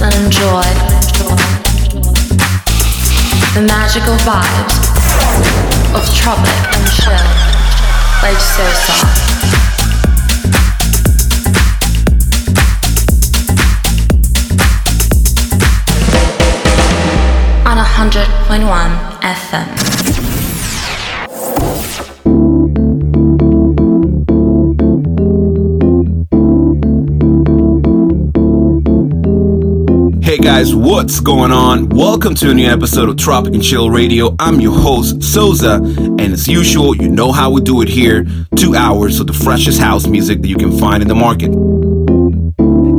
and enjoy the magical vibes of tropic and chill, like Sosa. On 100.1 FM. Guys, what's going on? Welcome to a new episode of Tropic and Chill Radio. I'm your host, Souza, and as usual, you know how we do it here two hours of the freshest house music that you can find in the market.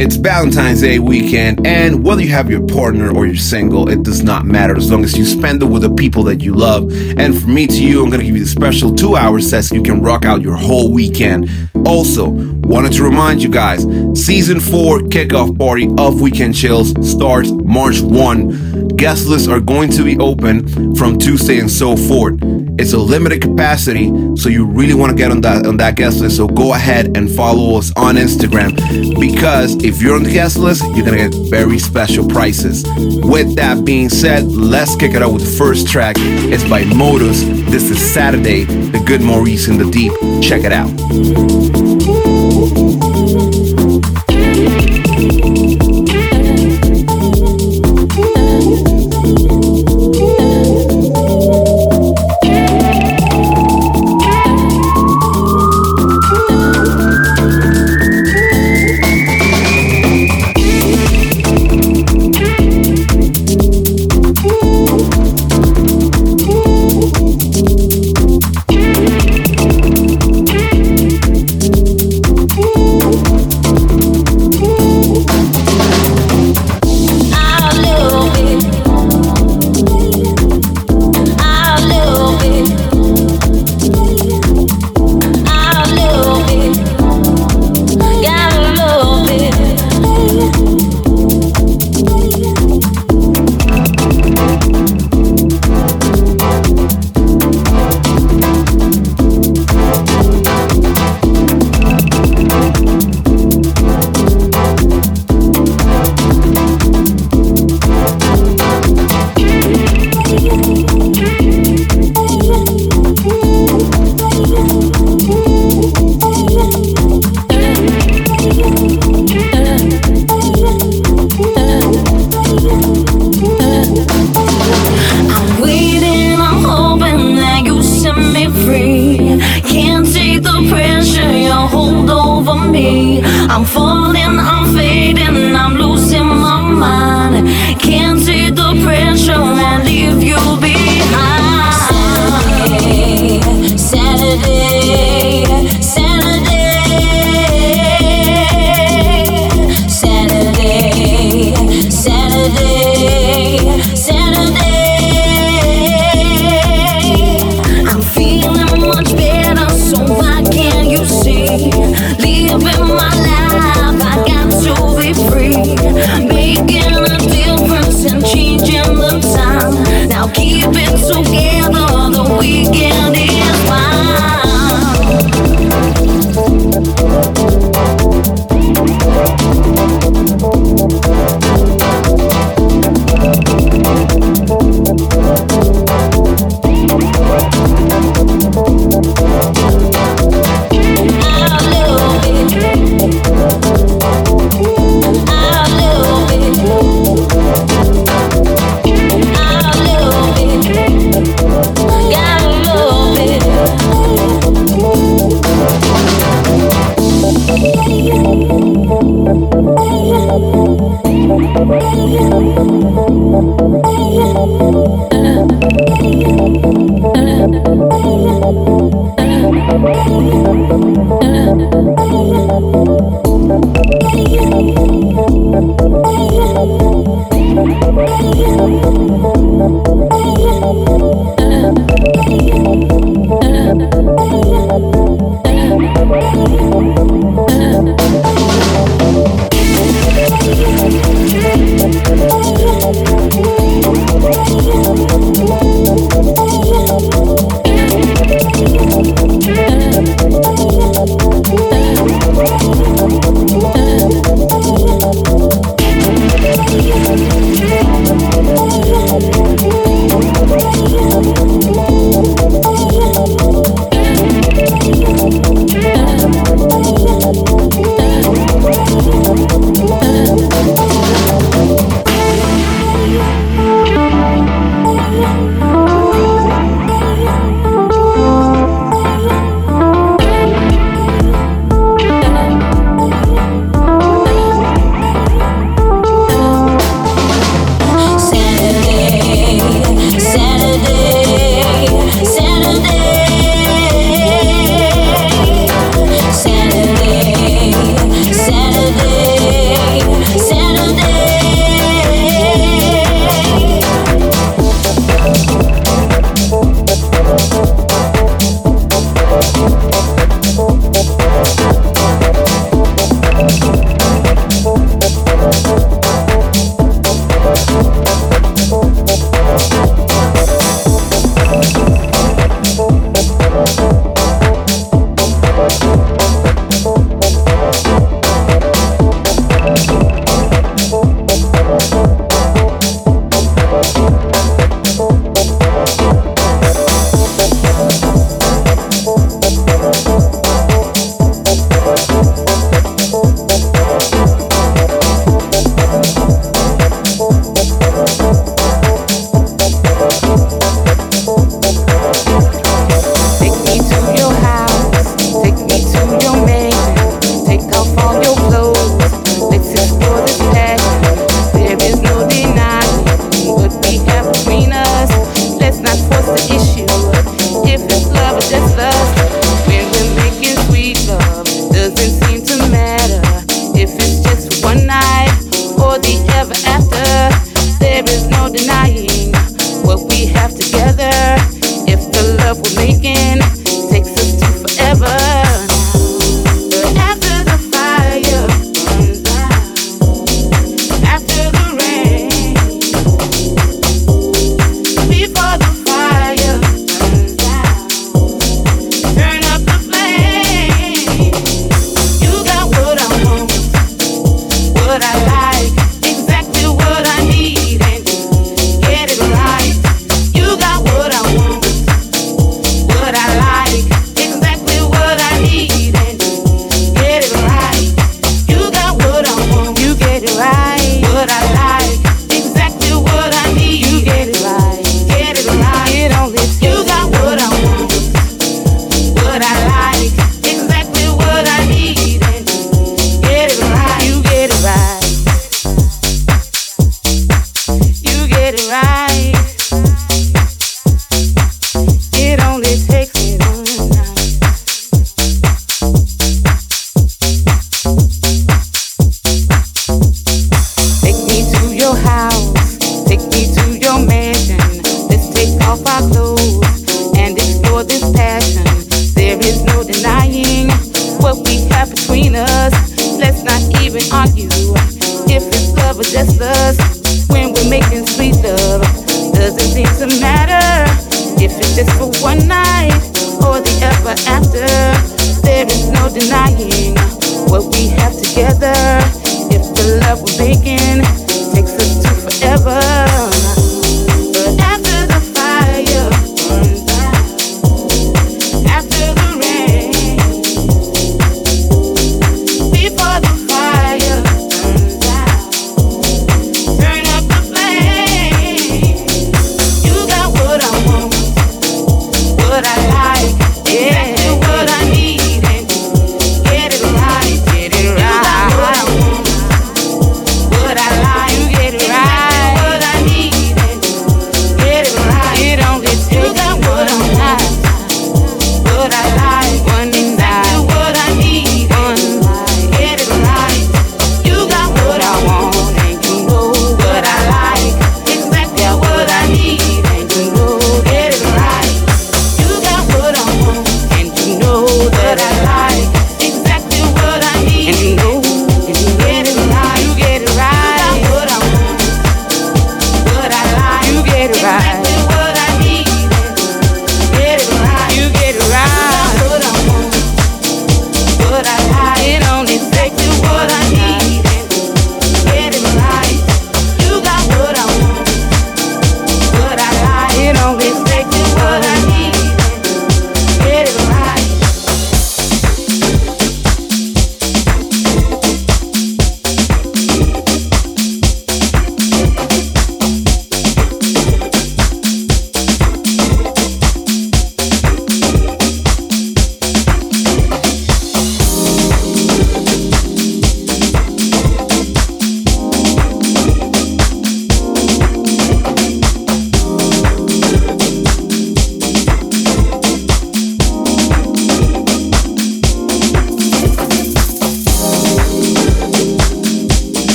It's Valentine's Day weekend, and whether you have your partner or you're single, it does not matter as long as you spend it with the people that you love. And from me to you, I'm gonna give you the special two hour set so you can rock out your whole weekend. Also, wanted to remind you guys season four kickoff party of Weekend Chills starts March 1. Guest lists are going to be open from Tuesday and so forth. It's a limited capacity, so you really want to get on that on that guest list. So go ahead and follow us on Instagram because if you're on the guest list, you're gonna get very special prices. With that being said, let's kick it out with the first track. It's by Modus. This is Saturday, the Good Maurice in the Deep. Check it out you.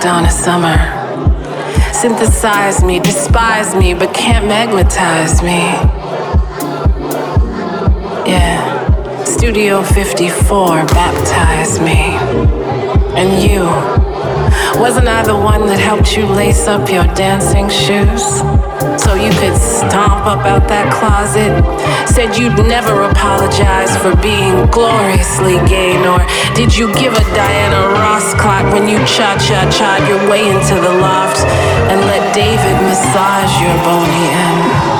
Summer. Synthesize me, despise me, but can't magnetize me. Yeah. Studio 54 baptized me. And you, wasn't I the one that helped you lace up your dancing shoes? So you could stomp up out that closet? Said you'd never apologize for being gloriously gay, nor did you give a Diana Ross clock when you cha cha cha your way into the loft and let David massage your bony end?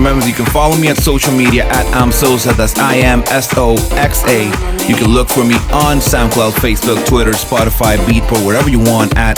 remember you can follow me on social media at Amsosa. That's I M S O X A. You can look for me on SoundCloud, Facebook, Twitter, Spotify, Beatport, wherever you want at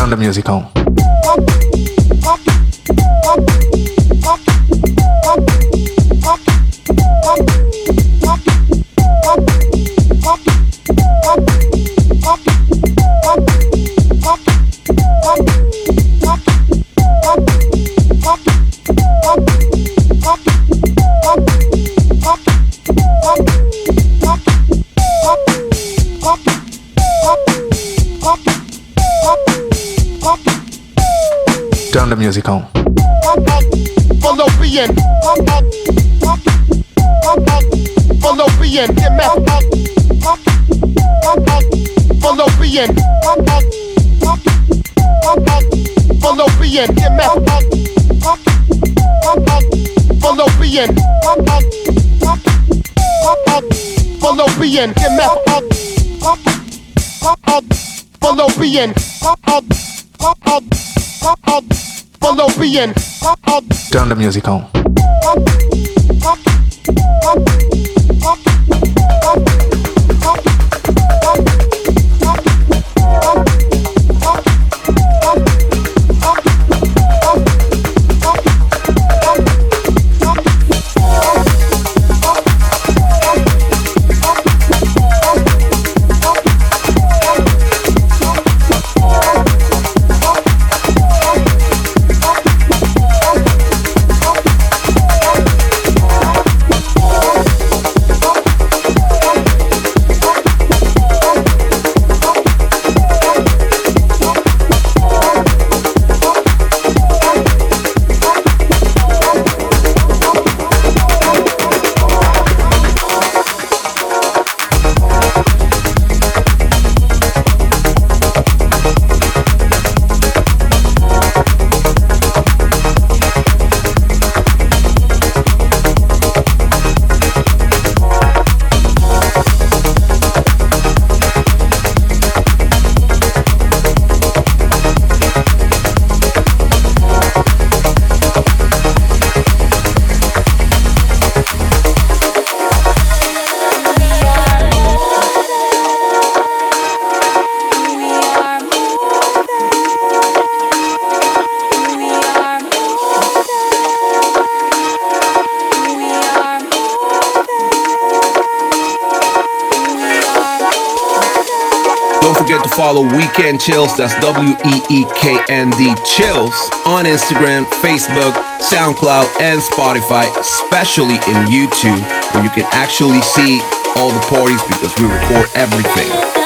turn the music on. Get meth. Fallopian. Fallopian. Get meth. Fallopian. Fallopian. Get meth. Fallopian. Fallopian. Turn the music on. Follow Weekend Chills, that's W E E K N D Chills, on Instagram, Facebook, SoundCloud, and Spotify, especially in YouTube, where you can actually see all the parties because we record everything.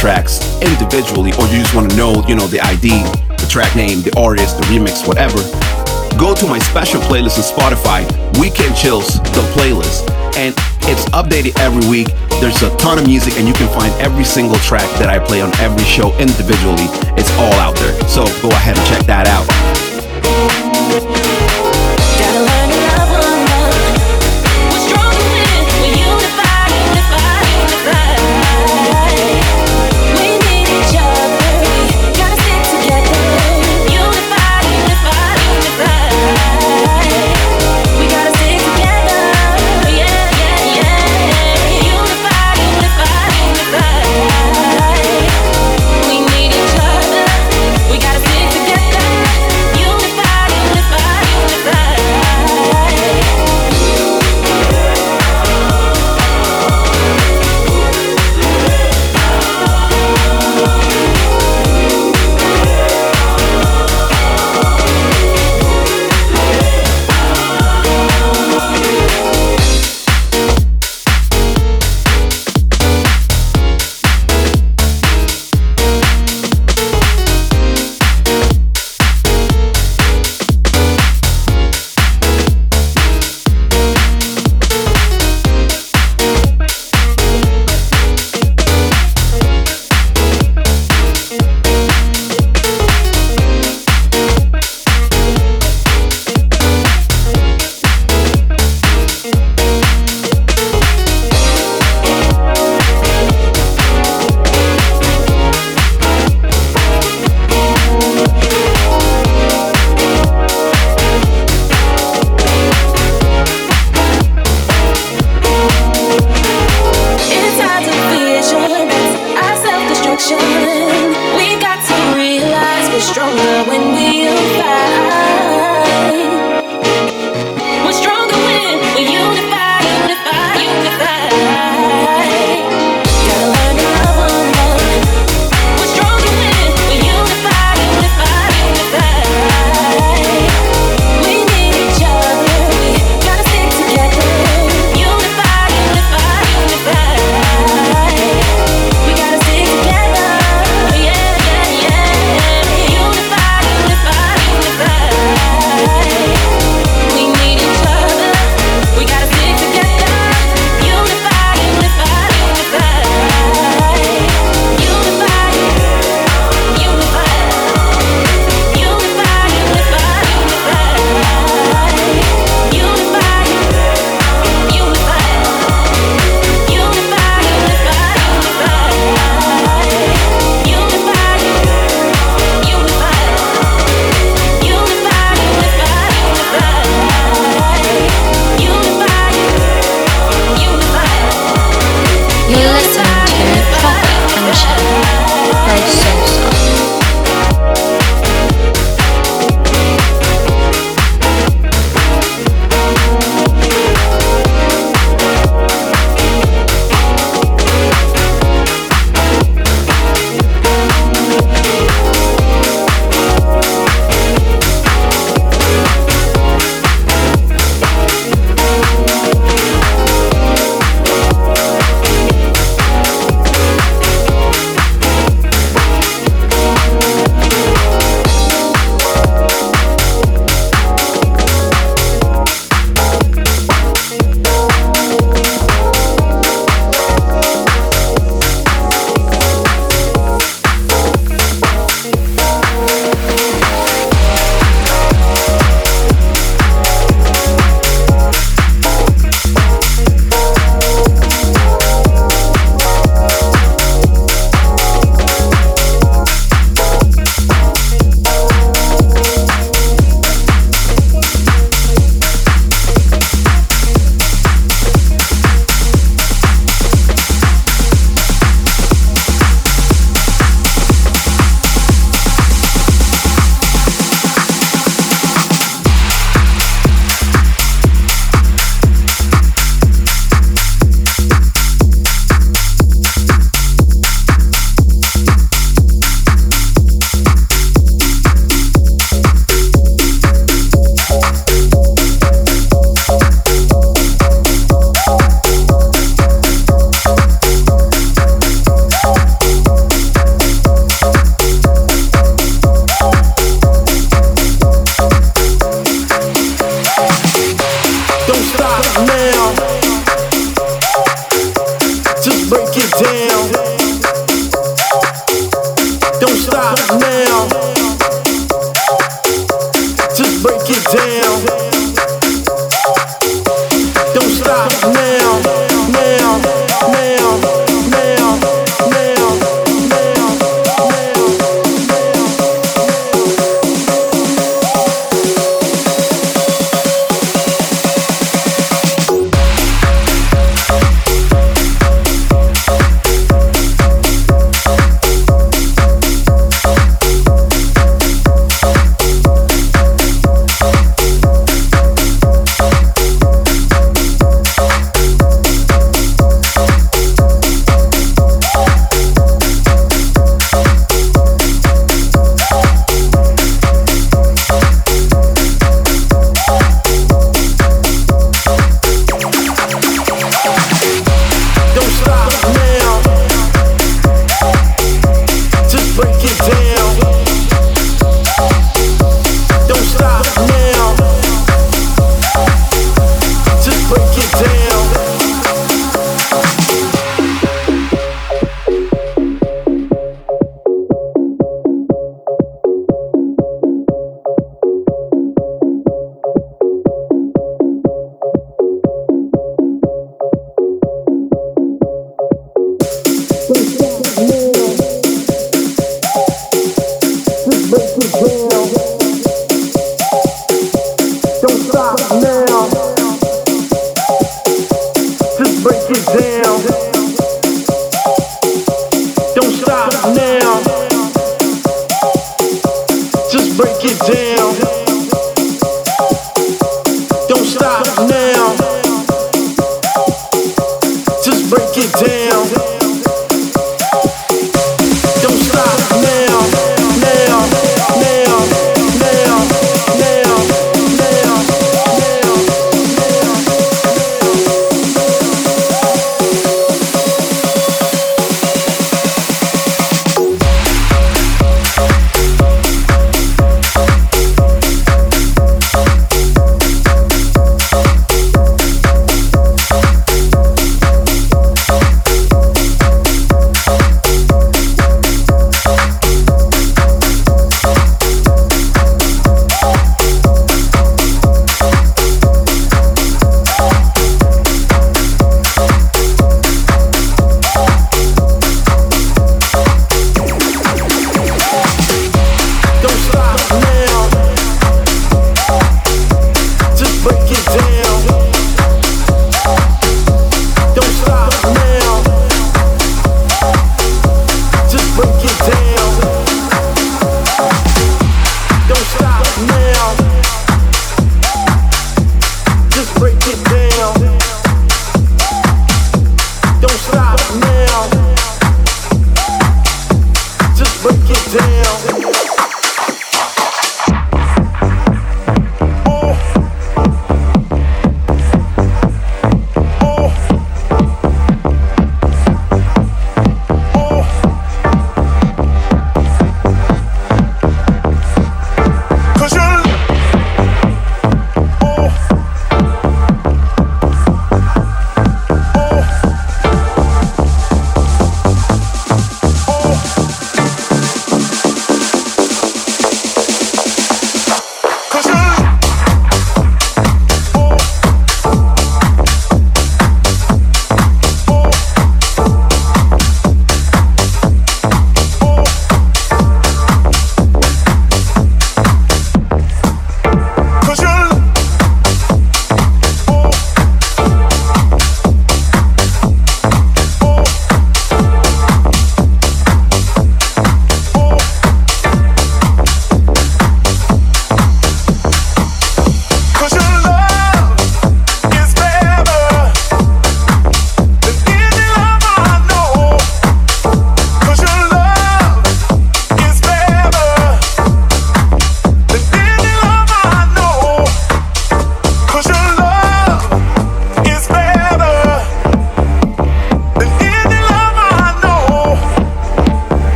Tracks individually, or you just want to know, you know, the ID, the track name, the artist, the remix, whatever, go to my special playlist on Spotify, Weekend Chills, the playlist. And it's updated every week. There's a ton of music, and you can find every single track that I play on every show individually. It's all out there. So go ahead and check that out.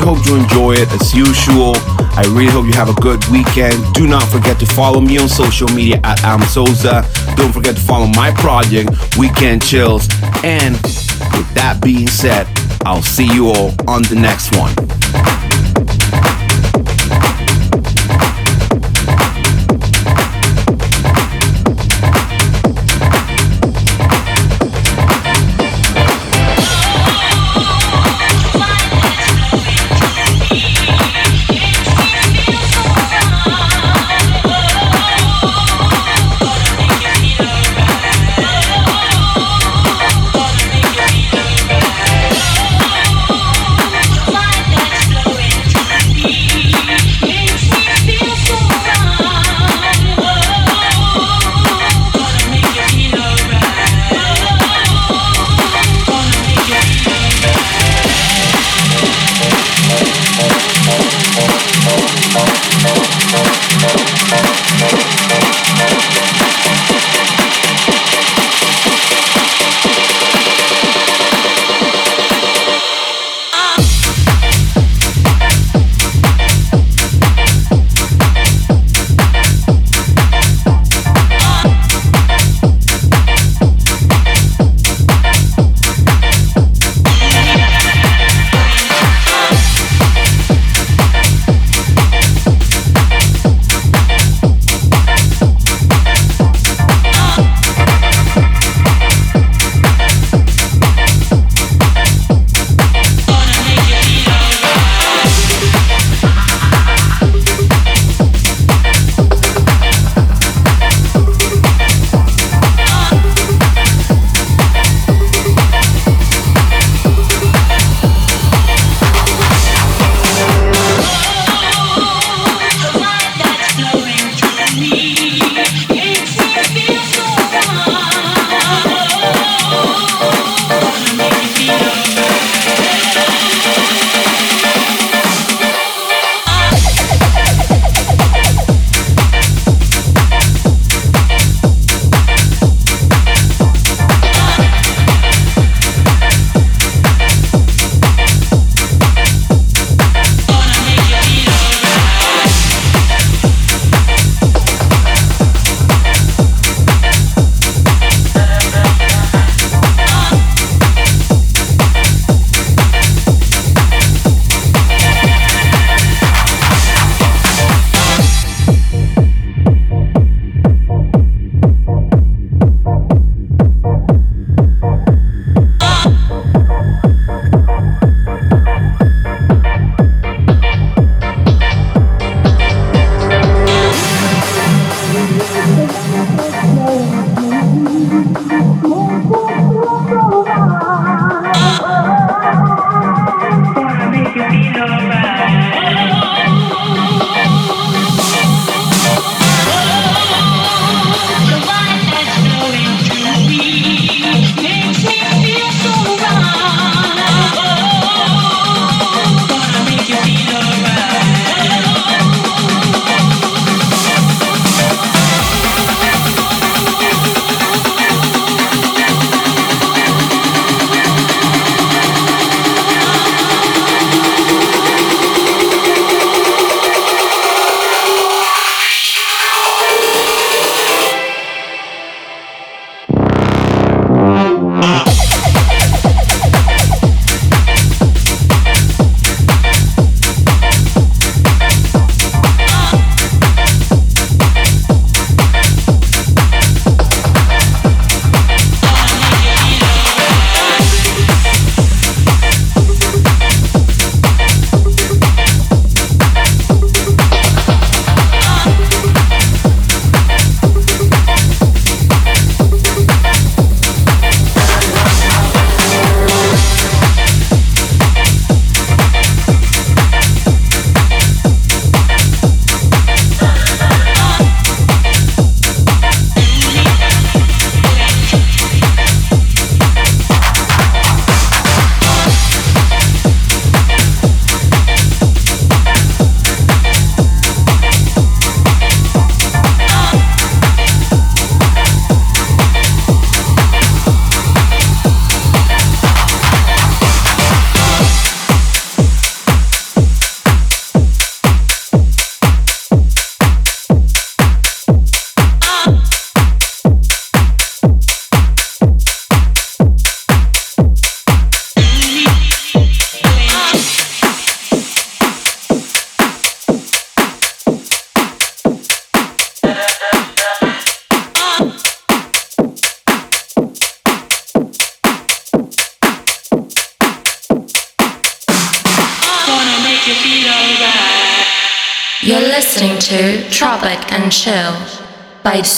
Hope you enjoy it as usual. I really hope you have a good weekend. Do not forget to follow me on social media at Am Amsoza. Don't forget to follow my project, Weekend Chills. And with that being said, I'll see you all on the next one.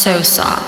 You're listening